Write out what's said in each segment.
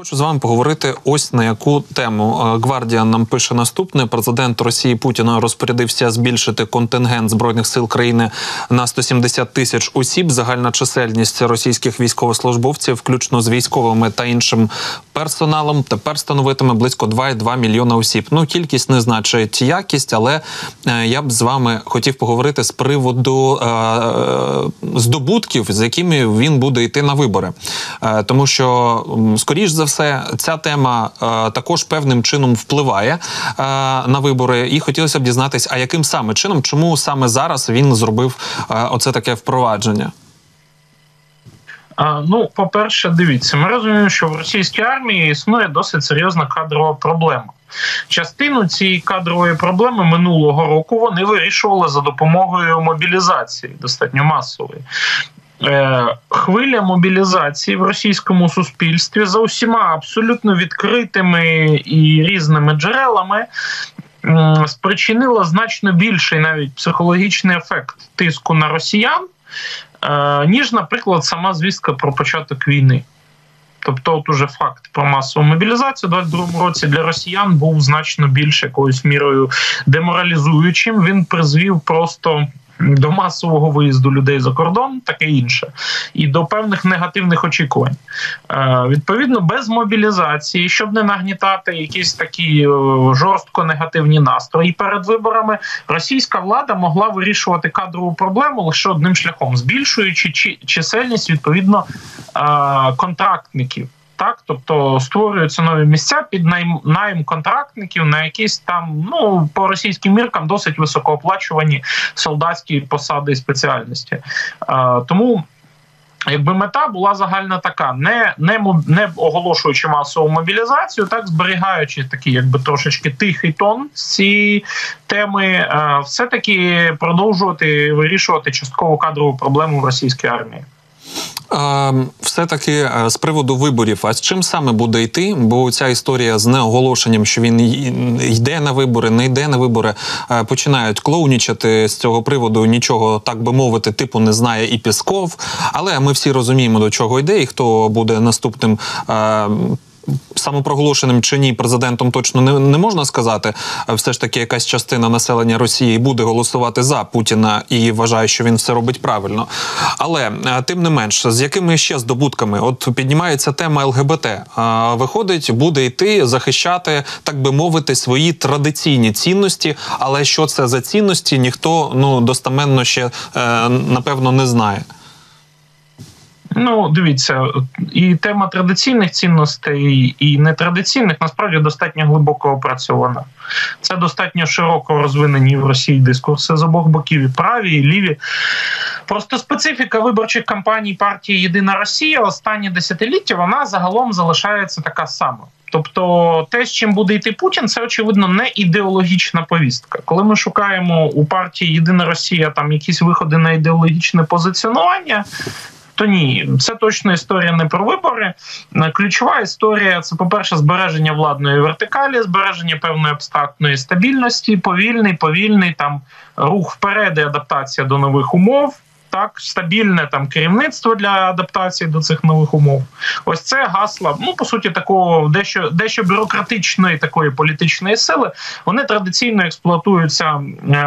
Хочу з вами поговорити ось на яку тему. Гвардія нам пише наступне: президент Росії Путіна розпорядився збільшити контингент збройних сил країни на 170 тисяч осіб. Загальна чисельність російських військовослужбовців, включно з військовими та іншим персоналом, тепер становитиме близько 2,2 мільйона осіб. Ну кількість не значить якість, але е, я б з вами хотів поговорити з приводу е, е здобутків, з якими він буде йти на вибори, е, тому що скоріш за все, ця тема е, також певним чином впливає е, на вибори, і хотілося б дізнатися, а яким саме чином, чому саме зараз він зробив е, оце таке впровадження. Ну, по-перше, дивіться, ми розуміємо, що в російській армії існує досить серйозна кадрова проблема. Частину цієї кадрової проблеми минулого року вони вирішували за допомогою мобілізації, достатньо масової. Е, хвиля мобілізації в російському суспільстві за усіма абсолютно відкритими і різними джерелами. Спричинила значно більший навіть психологічний ефект тиску на росіян, е, ніж, наприклад, сама звістка про початок війни. Тобто, от уже факт про масову мобілізацію у 2022 році для росіян був значно більш якоюсь мірою деморалізуючим. Він призвів просто до масового виїзду людей за кордон, таке інше, і до певних негативних очікувань. Е, Відповідно, без мобілізації, щоб не нагнітати якісь такі е, жорстко негативні настрої. Перед виборами, російська влада могла вирішувати кадрову проблему лише одним шляхом, збільшуючи чисельність відповідно е, контрактників так тобто створюються нові місця під найм, найм контрактників на якісь там, ну по російським міркам досить високооплачувані солдатські посади і спеціальності. А, Тому. Якби мета була загальна така, не не не оголошуючи масову мобілізацію, так зберігаючи такий, якби трошечки тихий тон з цієї теми, все таки продовжувати вирішувати часткову кадрову проблему в російській армії. Все таки е, з приводу виборів, а з чим саме буде йти? Бо ця історія з неоголошенням, що він йде на вибори, не йде на вибори, е, починають клоунічати з цього приводу. Нічого так би мовити, типу не знає і Пісков. Але ми всі розуміємо, до чого йде, і хто буде наступним е, самопроголошеним чи ні президентом точно не, не можна сказати. Все ж таки, якась частина населення Росії буде голосувати за Путіна і вважає, що він все робить правильно. Але е, тим не менш, з якими ще здобутками, от піднімається тема ЛГБТ. Виходить, буде йти захищати, так би мовити, свої традиційні цінності. Але що це за цінності, ніхто ну достаменно ще е, напевно не знає. Ну, дивіться, і тема традиційних цінностей і нетрадиційних насправді достатньо глибоко опрацьована. Це достатньо широко розвинені в Росії дискурси з обох боків, і праві, і ліві. Просто специфіка виборчих кампаній партії Єдина Росія останні десятиліття вона загалом залишається така сама. Тобто, те, з чим буде йти Путін, це очевидно не ідеологічна повістка. Коли ми шукаємо у партії Єдина Росія там якісь виходи на ідеологічне позиціонування, то ні, це точно історія не про вибори. Ключова історія це, по-перше, збереження владної вертикалі, збереження певної абстрактної стабільності, повільний, повільний там рух вперед і адаптація до нових умов так стабільне там керівництво для адаптації до цих нових умов. Ось це гасла. Ну по суті, такого дещо дещо бюрократичної такої політичної сили. Вони традиційно експлуатуються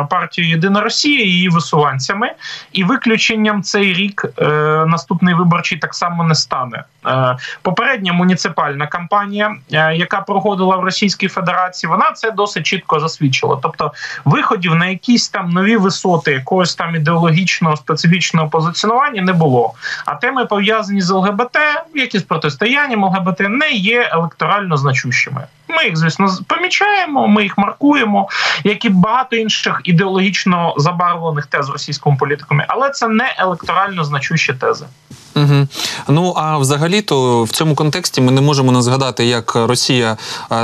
партією Єдина Росія її висуванцями, і виключенням цей рік е, наступний виборчий так само не стане. Е, Попередня муніципальна кампанія, е, яка проходила в Російській Федерації, вона це досить чітко засвідчила. Тобто, виходів на якісь там нові висоти, якогось там ідеологічного специфічного позиціонування не було. А теми пов'язані з ЛГБТ, які з протистоянням ЛГБТ, не є електорально значущими. Ми їх, звісно, помічаємо, ми їх маркуємо, як і багато інших ідеологічно забарвлених тез російськими політиками, але це не електорально значущі тези. Угу. Ну а взагалі-то в цьому контексті ми не можемо не згадати, як Росія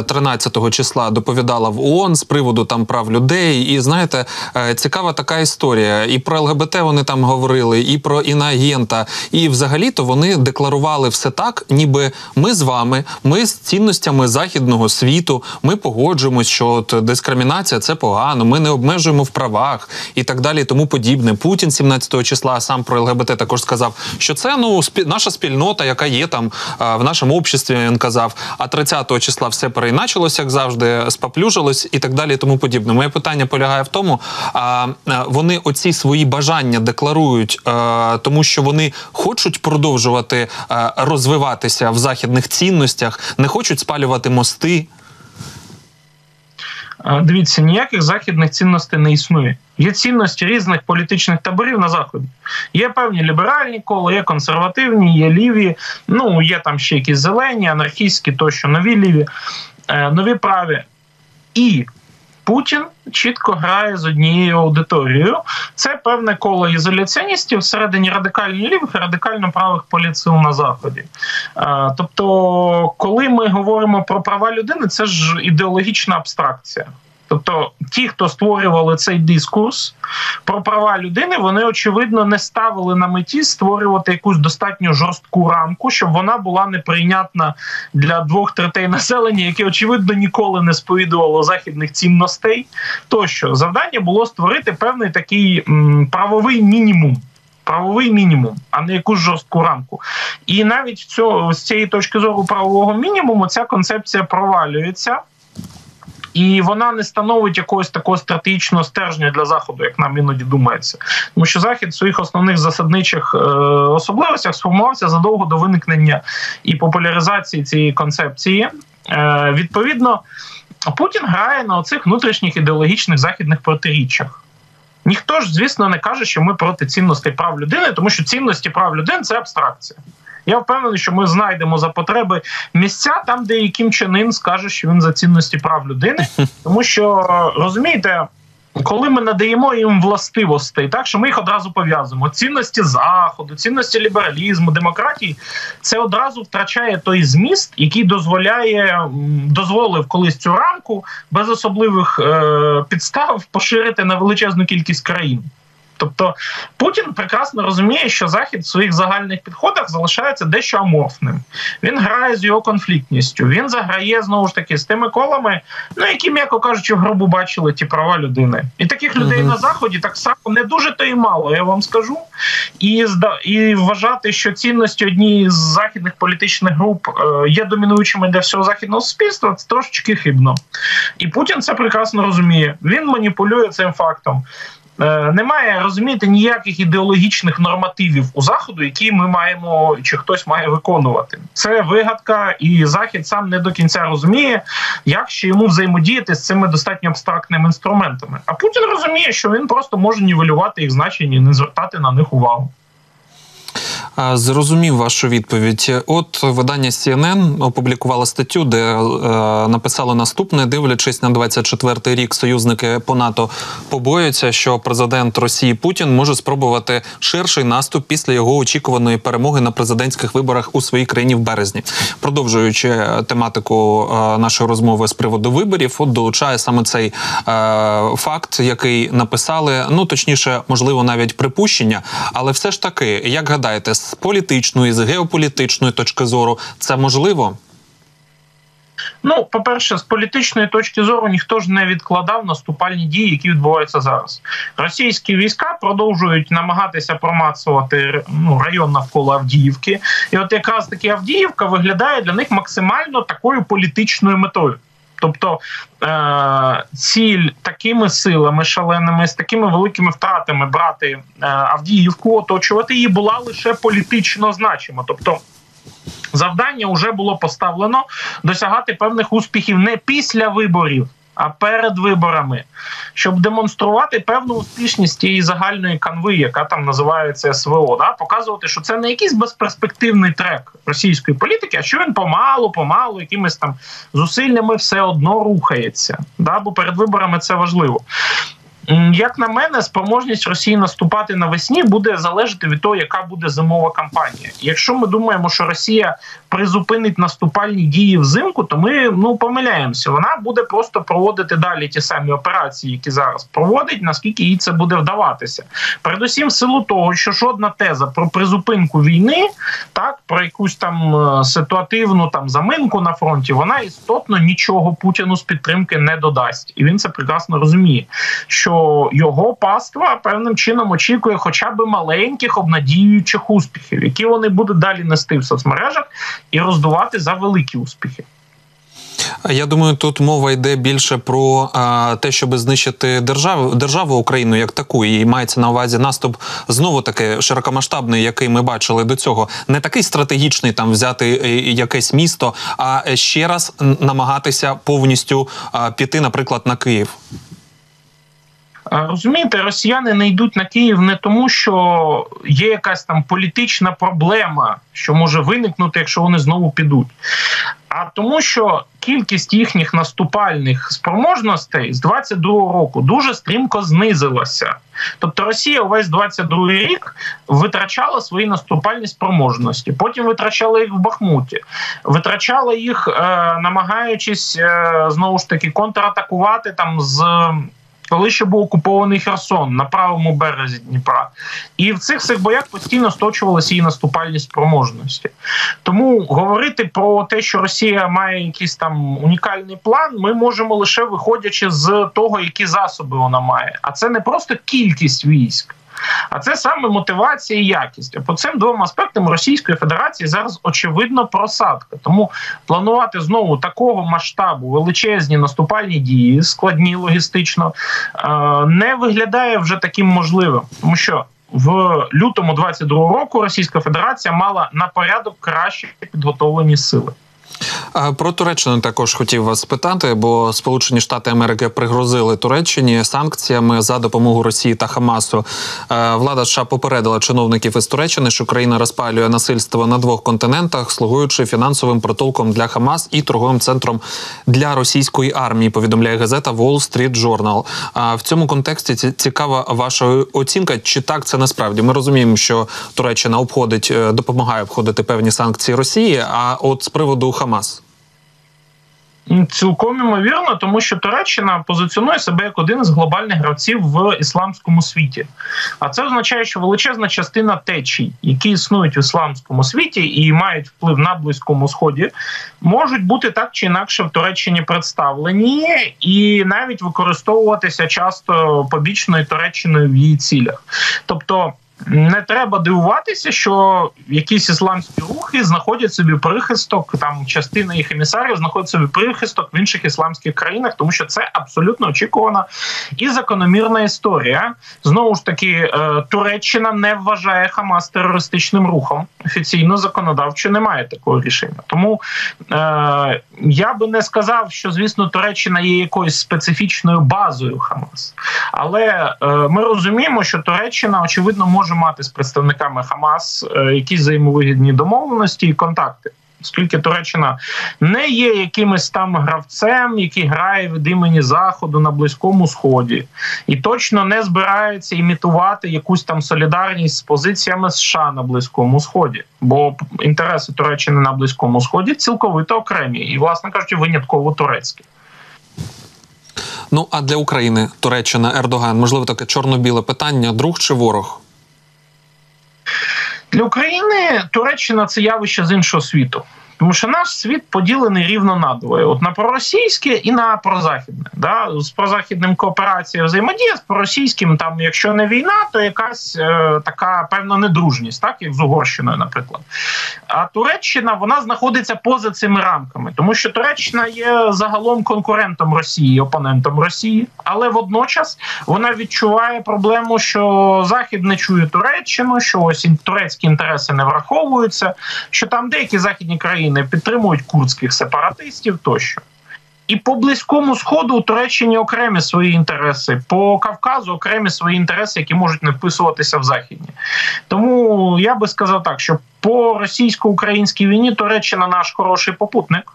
13 е, числа доповідала в ООН з приводу там прав людей. І знаєте, е, цікава така історія. І про ЛГБТ вони там говорили, і про іноагента. І взагалі-то вони декларували все так, ніби ми з вами, ми з цінностями західного світу, ми погоджуємось, що от дискримінація це погано, ми не обмежуємо в правах і так далі, тому подібне. Путін 17 числа сам про ЛГБТ також сказав, що це ну спі наша спільнота, яка є там в нашому обществі, він казав. А 30-го числа все переіначилося, як завжди, споплюжилось і так далі. і Тому подібне. Моє питання полягає в тому, а вони оці свої бажання декларують, тому що вони хочуть продовжувати розвиватися в західних цінностях, не хочуть спалювати мости. Дивіться, ніяких західних цінностей не існує. Є цінності різних політичних таборів на заході. Є певні ліберальні кола, є консервативні, є ліві. Ну є там ще якісь зелені, анархістські, тощо нові ліві, е, нові праві. І Путін чітко грає з однією аудиторією. Це певне коло ізоляціоністів всередині радикальної лівих і радикально правих політсил на заході. Е, тобто, коли ми говоримо про права людини, це ж ідеологічна абстракція. Тобто, ті, хто створювали цей дискурс про права людини, вони очевидно не ставили на меті створювати якусь достатньо жорстку рамку, щоб вона була неприйнятна для двох третей населення, яке очевидно ніколи не сповідувало західних цінностей. Тощо завдання було створити певний такий м, правовий мінімум. Правовий мінімум, а не якусь жорстку рамку, і навіть цього з цієї точки зору правового мінімуму ця концепція провалюється. І вона не становить якогось такого стратегічного стержня для заходу, як нам іноді думається, тому що захід в своїх основних засадничих е, особливостях сформувався задовго до виникнення і популяризації цієї концепції. Е, Відповідно, Путін грає на оцих внутрішніх ідеологічних західних протиріччях. Ніхто ж, звісно, не каже, що ми проти цінностей прав людини, тому що цінності прав людини це абстракція. Я впевнений, що ми знайдемо за потреби місця там, де Чен Ін скаже, що він за цінності прав людини, тому що розумієте. Коли ми надаємо їм властивостей, так що ми їх одразу пов'язуємо. Цінності заходу, цінності лібералізму, демократії, це одразу втрачає той зміст, який дозволяє дозволив колись цю рамку без особливих е, підстав поширити на величезну кількість країн. Тобто Путін прекрасно розуміє, що захід в своїх загальних підходах залишається дещо аморфним. Він грає з його конфліктністю. Він заграє знову ж таки з тими колами, ну які, м'яко кажучи, в гробу бачили ті права людини. І таких людей на заході так само не дуже то і мало, я вам скажу. І і вважати, що цінності однієї з західних політичних груп е, є домінуючими для всього західного суспільства, це трошечки хибно. І Путін це прекрасно розуміє. Він маніпулює цим фактом. Е, немає розумієте ніяких ідеологічних нормативів у заходу, які ми маємо чи хтось має виконувати. Це вигадка, і захід сам не до кінця розуміє, як ще йому взаємодіяти з цими достатньо абстрактними інструментами. А Путін розуміє, що він просто може нівелювати їх значення і не звертати на них увагу. Зрозумів вашу відповідь. От видання CNN опублікувало статтю, де е, написало наступне: дивлячись на 24-й рік, союзники по НАТО побоюються, що президент Росії Путін може спробувати ширший наступ після його очікуваної перемоги на президентських виборах у своїй країні в березні. Продовжуючи тематику е, нашої розмови з приводу виборів, от долучає саме цей е, факт, який написали. Ну точніше, можливо, навіть припущення, але все ж таки, як гадаєте, з політичної, з геополітичної точки зору це можливо? Ну, по-перше, з політичної точки зору ніхто ж не відкладав наступальні дії, які відбуваються зараз. Російські війська продовжують намагатися промацувати ну, район навколо Авдіївки, і от якраз таки Авдіївка виглядає для них максимально такою політичною метою. Тобто е- ціль такими силами шаленими, з такими великими втратами брати е Авдіївку, оточувати її була лише політично значима. Тобто завдання вже було поставлено досягати певних успіхів не після виборів а перед виборами, щоб демонструвати певну успішність тієї загальної канви, яка там називається СВО, да показувати, що це не якийсь безперспективний трек російської політики, а що він помалу, помалу, якимись там зусиллями все одно рухається. Да, Бо перед виборами це важливо. Як на мене, спроможність Росії наступати навесні буде залежати від того, яка буде зимова кампанія. Якщо ми думаємо, що Росія призупинить наступальні дії взимку, то ми ну помиляємося. Вона буде просто проводити далі ті самі операції, які зараз проводить, наскільки їй це буде вдаватися. Передусім, в силу того, що жодна теза про призупинку війни, так про якусь там е, ситуативну там заминку на фронті, вона істотно нічого Путіну з підтримки не додасть, і він це прекрасно розуміє. Що його паства певним чином очікує, хоча б маленьких обнадіюючих успіхів, які вони будуть далі нести в соцмережах і роздувати за великі успіхи. Я думаю, тут мова йде більше про а, те, щоб знищити державу державу Україну як таку, і мається на увазі наступ знову таки широкомасштабний, який ми бачили до цього, не такий стратегічний там взяти е, якесь місто, а ще раз намагатися повністю а, піти, наприклад, на Київ. Розумієте, росіяни не йдуть на Київ не тому, що є якась там політична проблема, що може виникнути, якщо вони знову підуть, а тому, що кількість їхніх наступальних спроможностей з 22-го року дуже стрімко знизилася. Тобто Росія увесь 22-й рік витрачала свої наступальні спроможності, потім витрачала їх в Бахмуті, витрачала їх, е, намагаючись е, знову ж таки контратакувати там з коли ще був окупований Херсон на правому березі Дніпра, і в цих цих боях постійно сточувалися її наступальні спроможності. Тому говорити про те, що Росія має якийсь там унікальний план, ми можемо лише виходячи з того, які засоби вона має. А це не просто кількість військ. А це саме мотивація і якість. По цим двом аспектам Російської Федерації зараз очевидно просадка. Тому планувати знову такого масштабу величезні наступальні дії, складні логістично, е, не виглядає вже таким можливим, тому що. В лютому 22-го року Російська Федерація мала на порядок краще підготовлені сили. Про Туреччину також хотів вас спитати, бо Сполучені Штати Америки пригрозили Туреччині санкціями за допомогу Росії та Хамасу. Е, влада США попередила чиновників із Туреччини, що країна розпалює насильство на двох континентах, слугуючи фінансовим притулком для Хамас і торговим центром для російської армії. Повідомляє газета Wall Street Journal. А в цьому контексті цікава ваша оцінка. Чи так це насправді? Ми розуміємо, що Туреччина обходить, е, допомагає обходити певні санкції Росії. А от з приводу Хамас. Цілком імовірно, тому що Туреччина позиціонує себе як один із глобальних гравців в ісламському світі. А це означає, що величезна частина течій, які існують в ісламському світі і мають вплив на близькому сході, можуть бути так чи інакше в Туреччині представлені і навіть використовуватися часто побічною Туреччиною в її цілях. Тобто не треба дивуватися, що якісь ісламські рухи знаходять собі прихисток. Там частина їх емісарів знаходить собі прихисток в інших ісламських країнах, тому що це абсолютно очікувана і закономірна історія. Знову ж таки, е, Туреччина не вважає Хамас терористичним рухом. Офіційно законодавчо немає такого рішення. Тому е, я би не сказав, що звісно Туреччина є якоюсь специфічною базою Хамас, але е, ми розуміємо, що Туреччина очевидно може може мати з представниками Хамас е, якісь взаємовигідні домовленості і контакти. Оскільки Туреччина не є якимось там гравцем, який грає від імені Заходу на Близькому Сході, і точно не збирається імітувати якусь там солідарність з позиціями США на Близькому Сході, бо інтереси Туреччини на Близькому Сході цілковито окремі і, власне кажучи, винятково турецькі. Ну а для України Туреччина Ердоган можливо таке чорно-біле питання: друг чи ворог? Для України Туреччина це явище з іншого світу. Тому що наш світ поділений рівно надвоє: от на проросійське і на прозахідне. Да? З прозахідним кооперація взаємодія, з проросійським, там, якщо не війна, то якась е, така певна недружність, так як з Угорщиною, наприклад. А Туреччина вона знаходиться поза цими рамками, тому що Туреччина є загалом конкурентом Росії, опонентом Росії, але водночас вона відчуває проблему, що Захід не чує Туреччину, що ось турецькі інтереси не враховуються, що там деякі західні країни. України підтримують курдських сепаратистів тощо. І по близькому сходу у Туреччині окремі свої інтереси, по Кавказу окремі свої інтереси, які можуть не вписуватися в західні. Тому я би сказав так, що по російсько-українській війні Туреччина наш хороший попутник.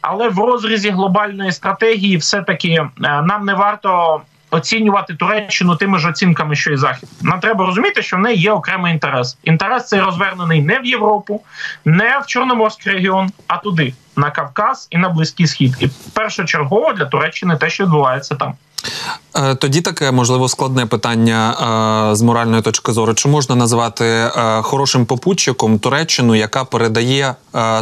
Але в розрізі глобальної стратегії, все таки е, нам не варто оцінювати Туреччину тими ж оцінками, що і Захід. Нам треба розуміти, що в неї є окремий інтерес. Інтерес цей розвернений не в Європу, не в Чорноморський регіон, а туди, на Кавказ і на Близький Схід. І першочергово для Туреччини те, що відбувається там. Е, тоді таке можливо складне питання е, з моральної точки зору. Чи можна назвати е, хорошим попутчиком Туреччину, яка передає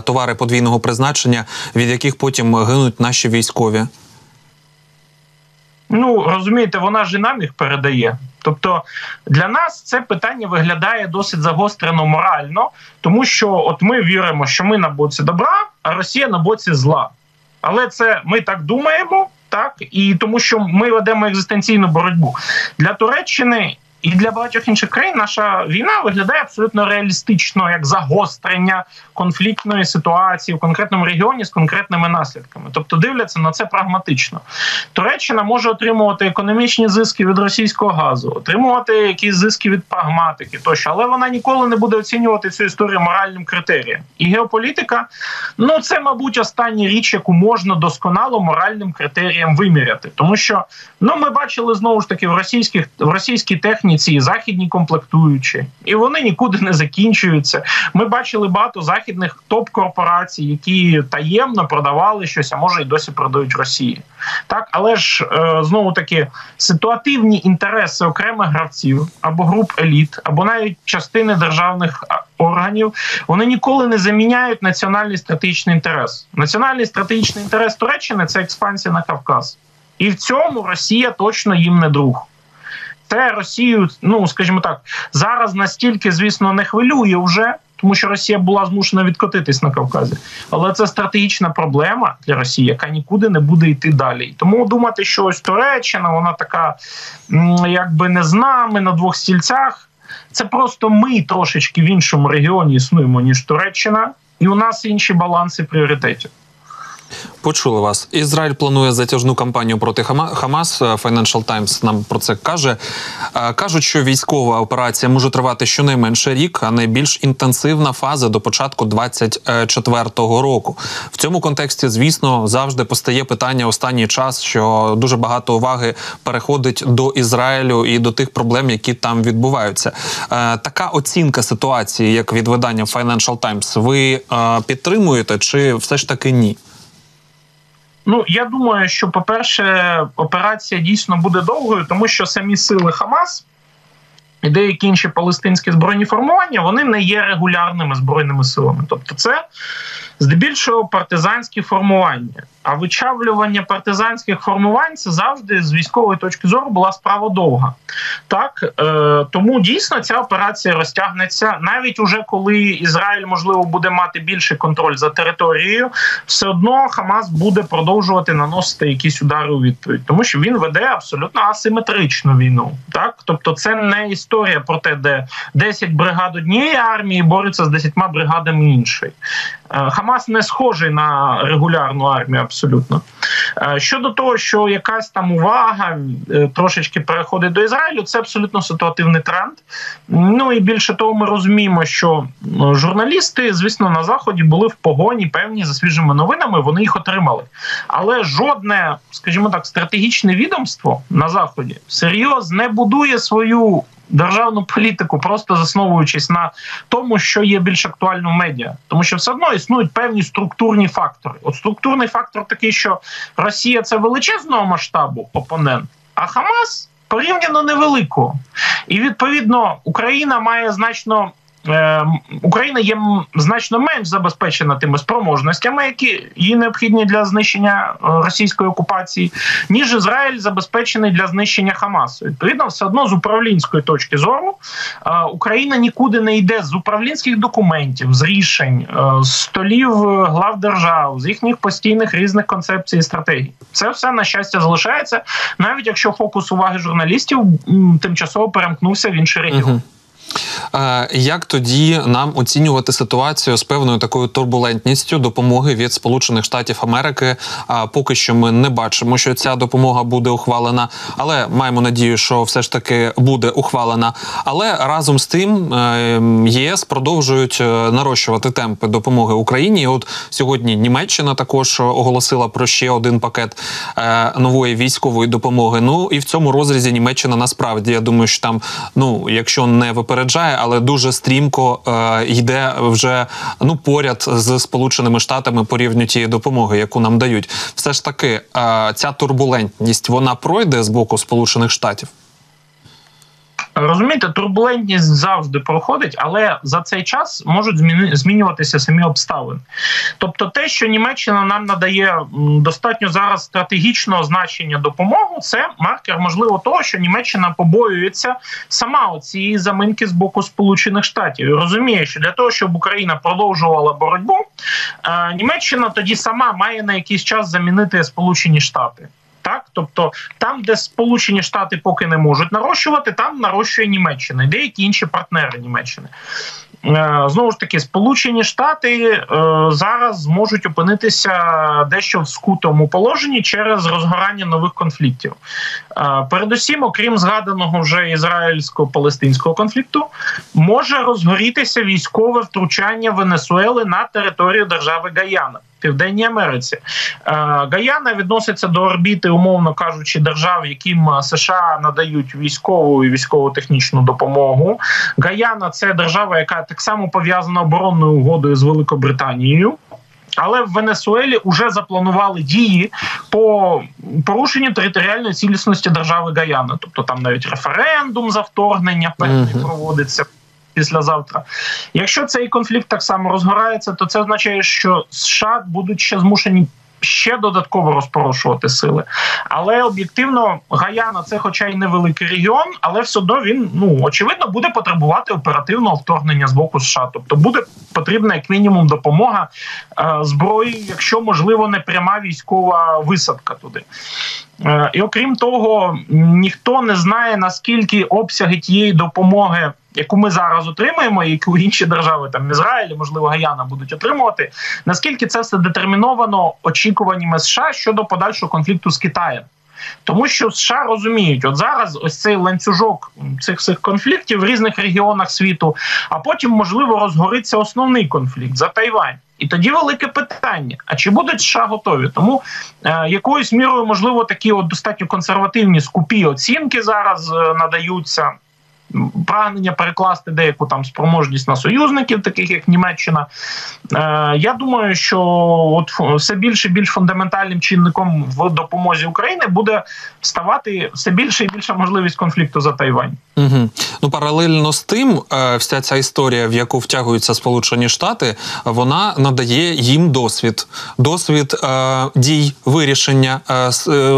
товари подвійного призначення, від яких потім гинуть наші військові? Ну розумієте, вона ж і нам їх передає. Тобто для нас це питання виглядає досить загострено морально, тому що от ми віримо, що ми на боці добра, а Росія на боці зла. Але це ми так думаємо, так і тому, що ми ведемо екзистенційну боротьбу для Туреччини. І для багатьох інших країн наша війна виглядає абсолютно реалістично як загострення конфліктної ситуації в конкретному регіоні з конкретними наслідками. Тобто дивляться на це прагматично. Туреччина може отримувати економічні зиски від російського газу, отримувати якісь зиски від прагматики, тощо, але вона ніколи не буде оцінювати цю історію моральним критерієм. І геополітика ну це, мабуть, остання річ, яку можна досконало моральним критеріям виміряти, тому що ну ми бачили знову ж таки в російських в російській техніці західні комплектуючі, і вони нікуди не закінчуються. Ми бачили багато західних топ-корпорацій, які таємно продавали щось, а може й досі продають Росії. Так, але ж е, знову таки ситуативні інтереси окремих гравців або груп еліт, або навіть частини державних органів, вони ніколи не заміняють національний стратегічний інтерес. Національний стратегічний інтерес Туреччини це експансія на Кавказ, і в цьому Росія точно їм не друг. Це Росію, ну скажімо так, зараз настільки, звісно, не хвилює вже, тому що Росія була змушена відкотитись на Кавказі. Але це стратегічна проблема для Росії, яка нікуди не буде йти далі. Тому думати, що ось Туреччина, вона така, якби не з нами на двох стільцях. Це просто ми трошечки в іншому регіоні існуємо ніж Туреччина, і у нас інші баланси пріоритетів. Почули вас. Ізраїль планує затяжну кампанію проти Хамас. Financial Times нам про це каже. Е, кажуть, що військова операція може тривати щонайменше рік, а найбільш інтенсивна фаза до початку 24-го року. В цьому контексті, звісно, завжди постає питання останній час, що дуже багато уваги переходить до Ізраїлю і до тих проблем, які там відбуваються. Е, така оцінка ситуації, як від видання Financial Times, ви е, підтримуєте чи все ж таки ні? Ну я думаю, що по-перше, операція дійсно буде довгою, тому що самі сили Хамас і деякі інші палестинські збройні формування вони не є регулярними збройними силами. Тобто, це здебільшого партизанські формування. А вичавлювання партизанських формувань це завжди з військової точки зору була справа довга. Так е, тому дійсно ця операція розтягнеться навіть уже коли Ізраїль можливо буде мати більший контроль за територією, все одно Хамас буде продовжувати наносити якісь удари у відповідь, тому що він веде абсолютно асиметричну війну. Так, тобто, це не історія про те, де 10 бригад однієї армії борються з 10 бригадами іншої. Е, Хамас не схожий на регулярну армію. Е, щодо того, що якась там увага е, трошечки переходить до Ізраїлю, це абсолютно ситуативний тренд. Ну і більше того, ми розуміємо, що журналісти, звісно, на заході були в погоні певні за свіжими новинами. Вони їх отримали. Але жодне, скажімо так, стратегічне відомство на заході серйозно не будує свою державну політику, просто засновуючись на тому, що є більш актуально в медіа, тому що все одно існують певні структурні фактори. От структурний фактор такий, що Росія це величезного масштабу опонент, а Хамас порівняно невеликого. І відповідно Україна має значно Україна є значно менш забезпечена тими спроможностями, які їй необхідні для знищення е, російської окупації, ніж Ізраїль забезпечений для знищення Хамасу. Відповідно, все одно з управлінської точки зору е, Україна нікуди не йде з управлінських документів, з рішень, з столів глав держав, з їхніх постійних різних концепцій і стратегій. Це все на щастя залишається, навіть якщо фокус уваги журналістів тимчасово перемкнувся в інший регіон. Е, як тоді нам оцінювати ситуацію з певною такою турбулентністю допомоги від Сполучених Штатів Америки? Поки що ми не бачимо, що ця допомога буде ухвалена, але маємо надію, що все ж таки буде ухвалена. Але разом з тим е, ЄС продовжують е, нарощувати темпи допомоги Україні. От сьогодні Німеччина також оголосила про ще один пакет нової військової допомоги. Ну і в цьому розрізі Німеччина насправді я думаю, що там, ну якщо не випереджає, але дуже стрімко е, йде вже ну поряд з Сполученими Штатами по тієї допомоги, яку нам дають. Все ж таки, е, ця турбулентність вона пройде з боку Сполучених Штатів. Розумієте, турбулентність завжди проходить, але за цей час можуть змінюватися самі обставини. Тобто, те, що Німеччина нам надає достатньо зараз стратегічного значення допомогу, це маркер можливо того, що Німеччина побоюється сама цієї заминки з боку Сполучених Штатів. Розуміє, що для того, щоб Україна продовжувала боротьбу, е, Німеччина тоді сама має на якийсь час замінити Сполучені Штати. Так, тобто там, де Сполучені Штати поки не можуть нарощувати, там нарощує Німеччина і деякі інші партнери Німеччини. Е, знову ж таки, Сполучені Штати е, зараз зможуть опинитися дещо в скутому положенні через розгорання нових конфліктів. Е, передусім, окрім згаданого вже ізраїльсько-палестинського конфлікту, може розгорітися військове втручання Венесуели на територію держави Гаяна. Південній Америці Гаяна відноситься до орбіти, умовно кажучи, держав, яким США надають військову і військово-технічну допомогу. Гаяна це держава, яка так само пов'язана оборонною угодою з Великобританією. Але в Венесуелі вже запланували дії по порушенню територіальної цілісності держави Гаяна. Тобто там навіть референдум за вторгнення певний uh -huh. проводиться післязавтра. Якщо цей конфлікт так само розгорається, то це означає, що США будуть ще змушені ще додатково розпорошувати сили. Але об'єктивно Гаяна це, хоча й невеликий регіон, але все одно він ну очевидно буде потребувати оперативного вторгнення з боку США. Тобто буде потрібна як мінімум допомога е, зброї, якщо можливо не пряма військова висадка туди. Е, і окрім того, ніхто не знає наскільки обсяги тієї допомоги яку ми зараз отримаємо, і яку інші держави там Ізраїль, можливо, Гаяна будуть отримувати. Наскільки це все детерміновано очікуваннями США щодо подальшого конфлікту з Китаєм? Тому що США розуміють, от зараз ось цей ланцюжок цих цих конфліктів в різних регіонах світу, а потім можливо розгориться основний конфлікт за Тайвань. І тоді велике питання: а чи будуть США готові? Тому е, якоюсь мірою можливо такі от достатньо консервативні скупі оцінки зараз е, надаються прагнення перекласти деяку там спроможність на союзників, таких як Німеччина. Е, Я думаю, що от все більше і більш фундаментальним чинником в допомозі України буде ставати все більше і більша можливість конфлікту за Тайвань. Угу. Ну паралельно з тим, е, вся ця історія, в яку втягуються Сполучені Штати, вона надає їм досвід, досвід е, дій вирішення е, е,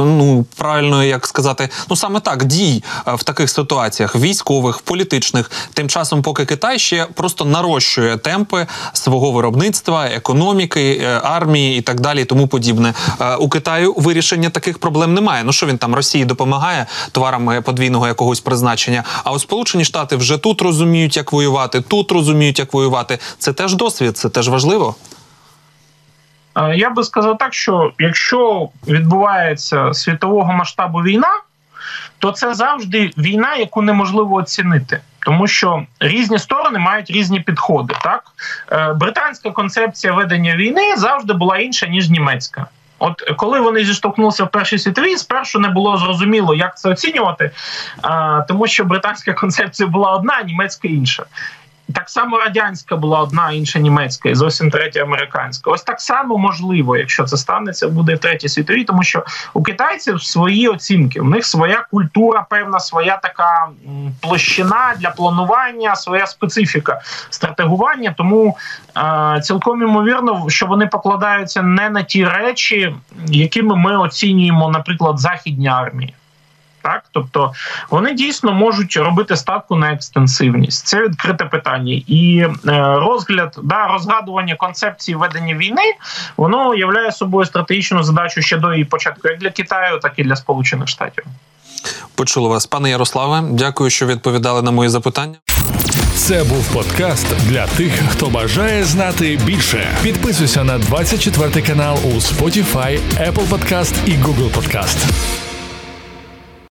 ну правильно як сказати, ну саме так дій в таких ситуаціях військових, політичних. Тим часом, поки Китай ще просто нарощує темпи свого виробництва, економіки, е, армії і так далі, і тому подібне. Е, у Китаю вирішення таких проблем немає. Ну що він там Росії допомагає товарами подвійного якогось призначення? А у Сполучені Штати вже тут розуміють, як воювати, тут розуміють, як воювати. Це теж досвід, це теж важливо. Я би сказав так, що якщо відбувається світового масштабу війна, то це завжди війна, яку неможливо оцінити. Тому що різні сторони мають різні підходи. Так е, британська концепція ведення війни завжди була інша ніж німецька. От коли вони зіштовхнулися в першій світовій, спершу не було зрозуміло, як це оцінювати, тому що британська концепція була одна, а німецька інша. Так само радянська була одна, інша німецька, і зовсім третя американська. Ось так само можливо, якщо це станеться, буде в третій світовій, тому що у китайців свої оцінки, у них своя культура, певна своя така площина для планування, своя специфіка стратегування. Тому е, цілком імовірно, що вони покладаються не на ті речі, якими ми оцінюємо, наприклад, західні армії. Так, тобто вони дійсно можуть робити ставку на екстенсивність. Це відкрите питання, і е, розгляд да розгадування концепції ведення війни воно являє собою стратегічну задачу ще до її початку, як для Китаю, так і для Сполучених Штатів. Почули вас, пане Ярославе. Дякую, що відповідали на мої запитання. Це був подкаст для тих, хто бажає знати більше. Підписуйся на 24 канал у Spotify, Apple Podcast і Google Podcast.